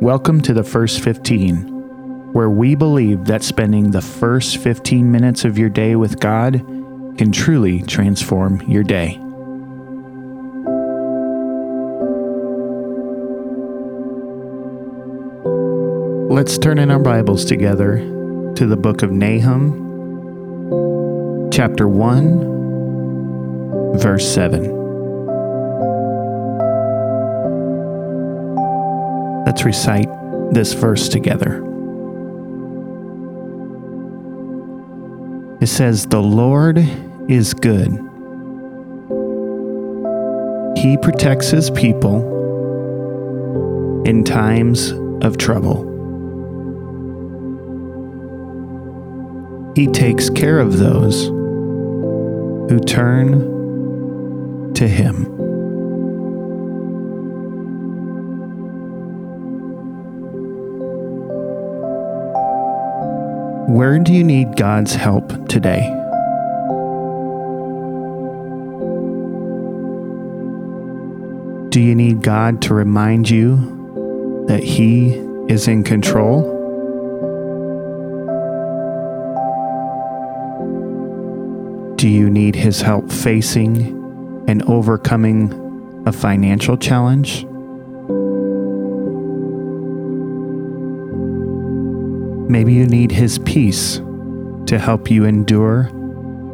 Welcome to the First 15, where we believe that spending the first 15 minutes of your day with God can truly transform your day. Let's turn in our Bibles together to the book of Nahum, chapter 1, verse 7. Let's recite this verse together. It says, The Lord is good. He protects his people in times of trouble. He takes care of those who turn to him. Where do you need God's help today? Do you need God to remind you that He is in control? Do you need His help facing and overcoming a financial challenge? Maybe you need His peace to help you endure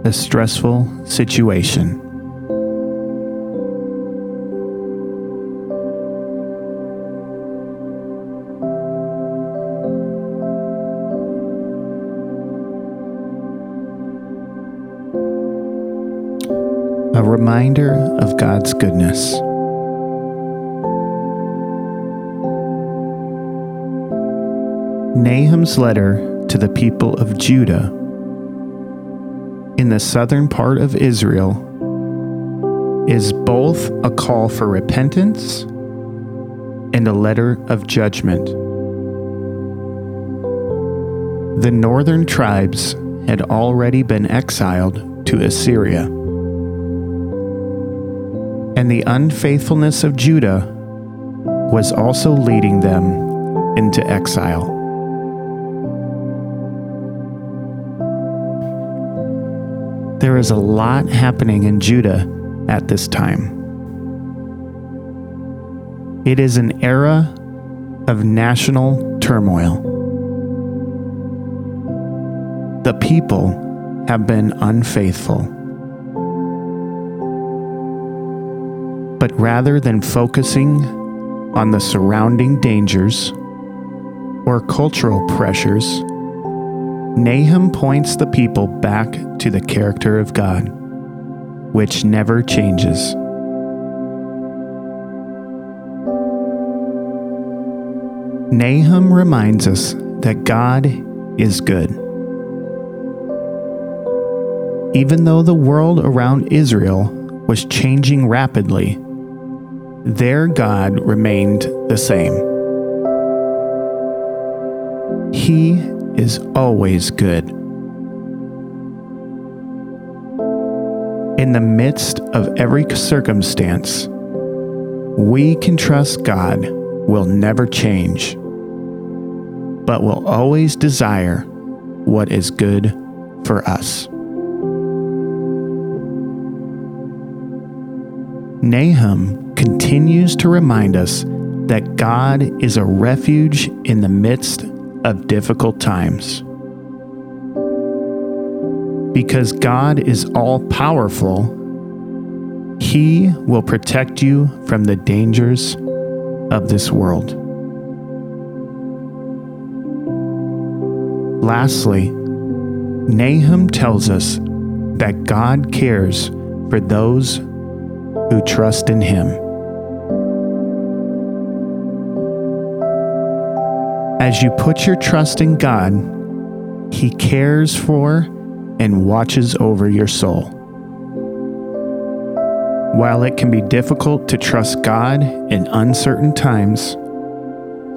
a stressful situation. A reminder of God's goodness. Nahum's letter to the people of Judah in the southern part of Israel is both a call for repentance and a letter of judgment. The northern tribes had already been exiled to Assyria, and the unfaithfulness of Judah was also leading them into exile. There is a lot happening in Judah at this time. It is an era of national turmoil. The people have been unfaithful. But rather than focusing on the surrounding dangers or cultural pressures, Nahum points the people back to the character of God, which never changes. Nahum reminds us that God is good. Even though the world around Israel was changing rapidly, their God remained the same. He is always good. In the midst of every circumstance, we can trust God will never change, but will always desire what is good for us. Nahum continues to remind us that God is a refuge in the midst of difficult times. Because God is all powerful, He will protect you from the dangers of this world. Lastly, Nahum tells us that God cares for those who trust in Him. As you put your trust in God, He cares for and watches over your soul. While it can be difficult to trust God in uncertain times,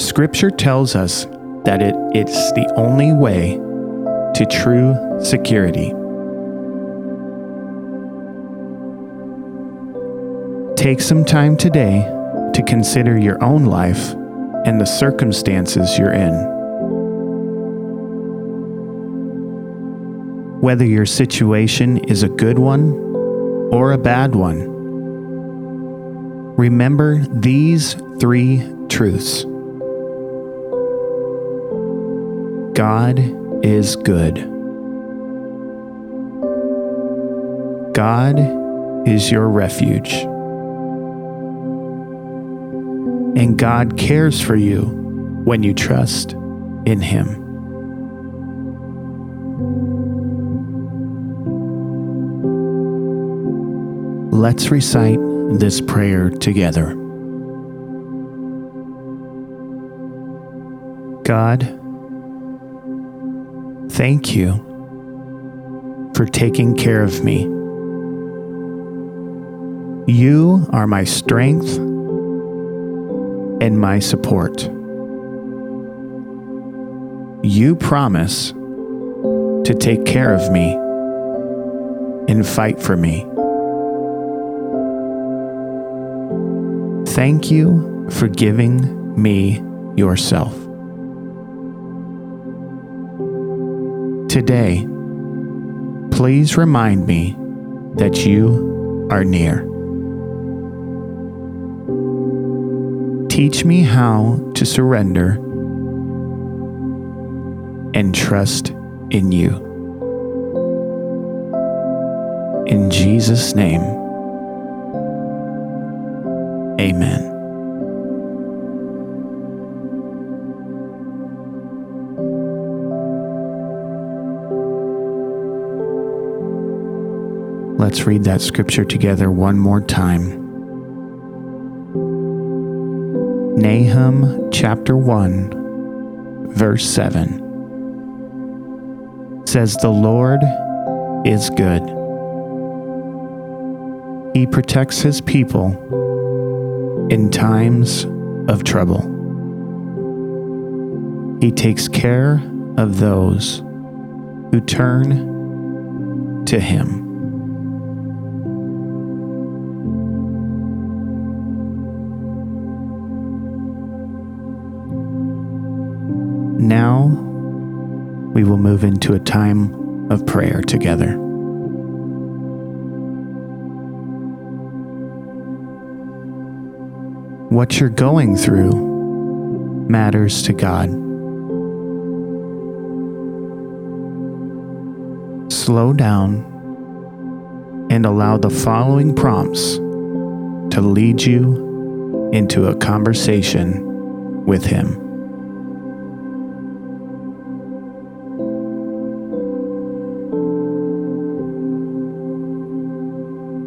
Scripture tells us that it, it's the only way to true security. Take some time today to consider your own life and the circumstances you're in. Whether your situation is a good one or a bad one, remember these three truths God is good. God is your refuge. And God cares for you when you trust in Him. Let's recite this prayer together. God, thank you for taking care of me. You are my strength and my support. You promise to take care of me and fight for me. Thank you for giving me yourself. Today, please remind me that you are near. Teach me how to surrender and trust in you. In Jesus' name, Amen. Let's read that scripture together one more time. Nahum chapter 1, verse 7 says, The Lord is good. He protects his people in times of trouble. He takes care of those who turn to Him. Now we will move into a time of prayer together. What you're going through matters to God. Slow down and allow the following prompts to lead you into a conversation with Him.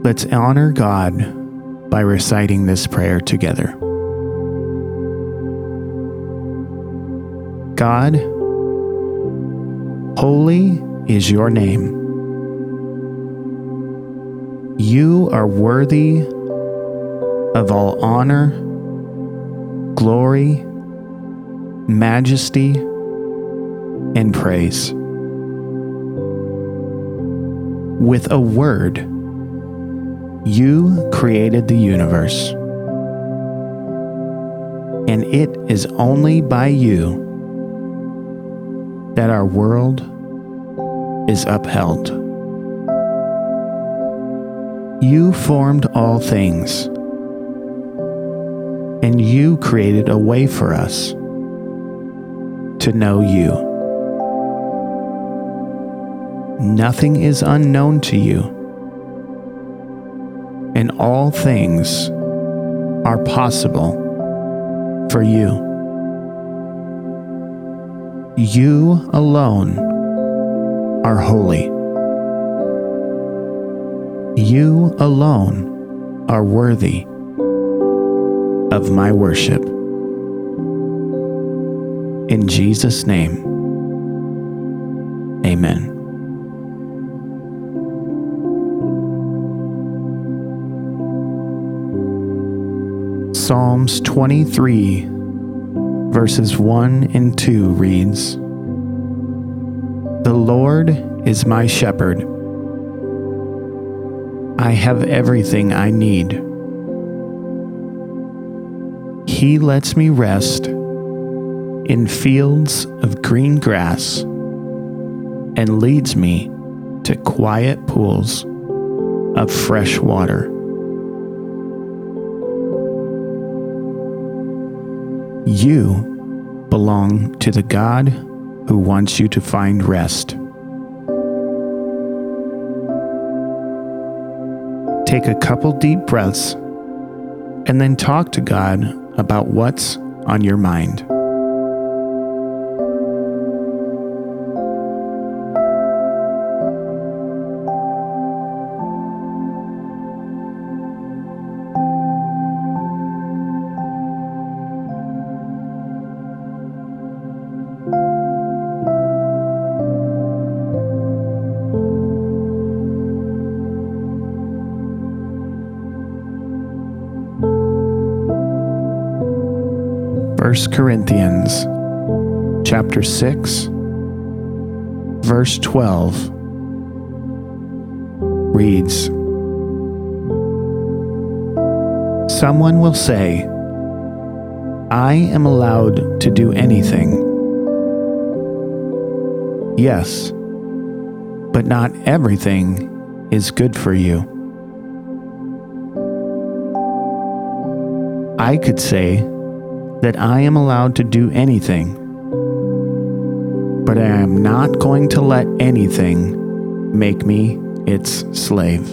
Let's honor God by reciting this prayer together. God, holy is your name. You are worthy of all honor, glory, majesty, and praise. With a word, you created the universe. And it is only by you that our world is upheld. You formed all things, and you created a way for us to know you. Nothing is unknown to you and all things are possible for you. You alone are holy. You alone are worthy of my worship. In Jesus' name, Psalms 23, verses 1 and 2 reads The Lord is my shepherd. I have everything I need. He lets me rest in fields of green grass and leads me to quiet pools of fresh water. You belong to the God who wants you to find rest. Take a couple deep breaths and then talk to God about what's on your mind. First Corinthians chapter 6 verse 12 reads Someone will say, I am allowed to do anything. Yes, but not everything is good for you. I could say that I am allowed to do anything, but I am not going to let anything make me its slave.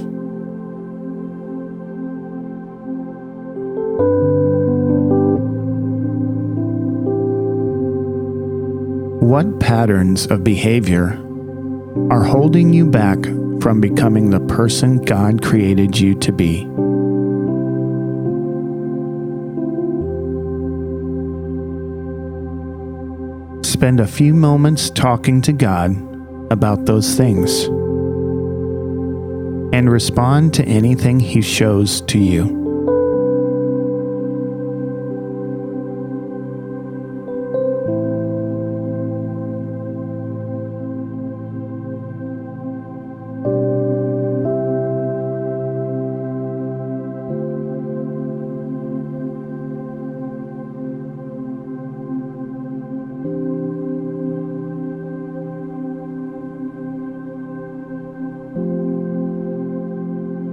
What patterns of behavior are holding you back from becoming the person God created you to be? Spend a few moments talking to God about those things and respond to anything He shows to you.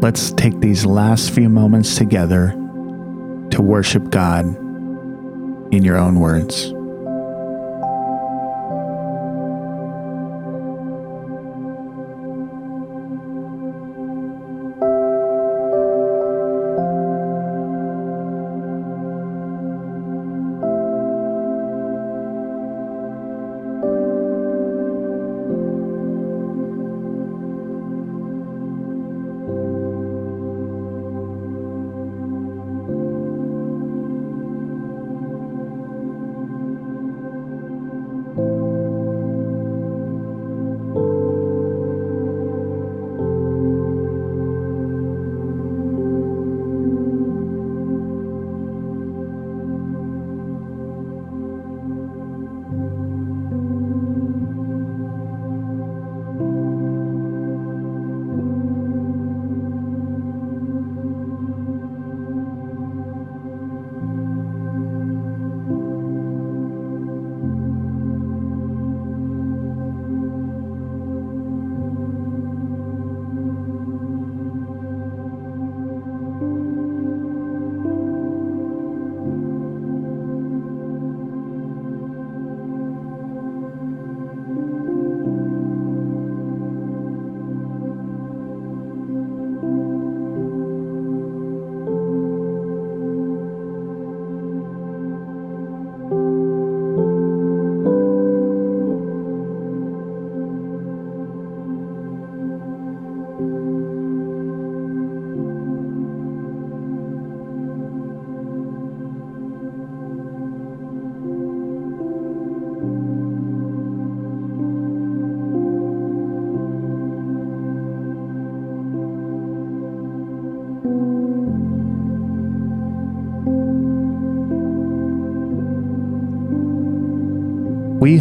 Let's take these last few moments together to worship God in your own words.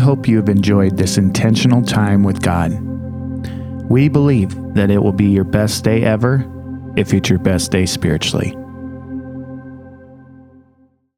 Hope you have enjoyed this intentional time with God. We believe that it will be your best day ever if it's your best day spiritually.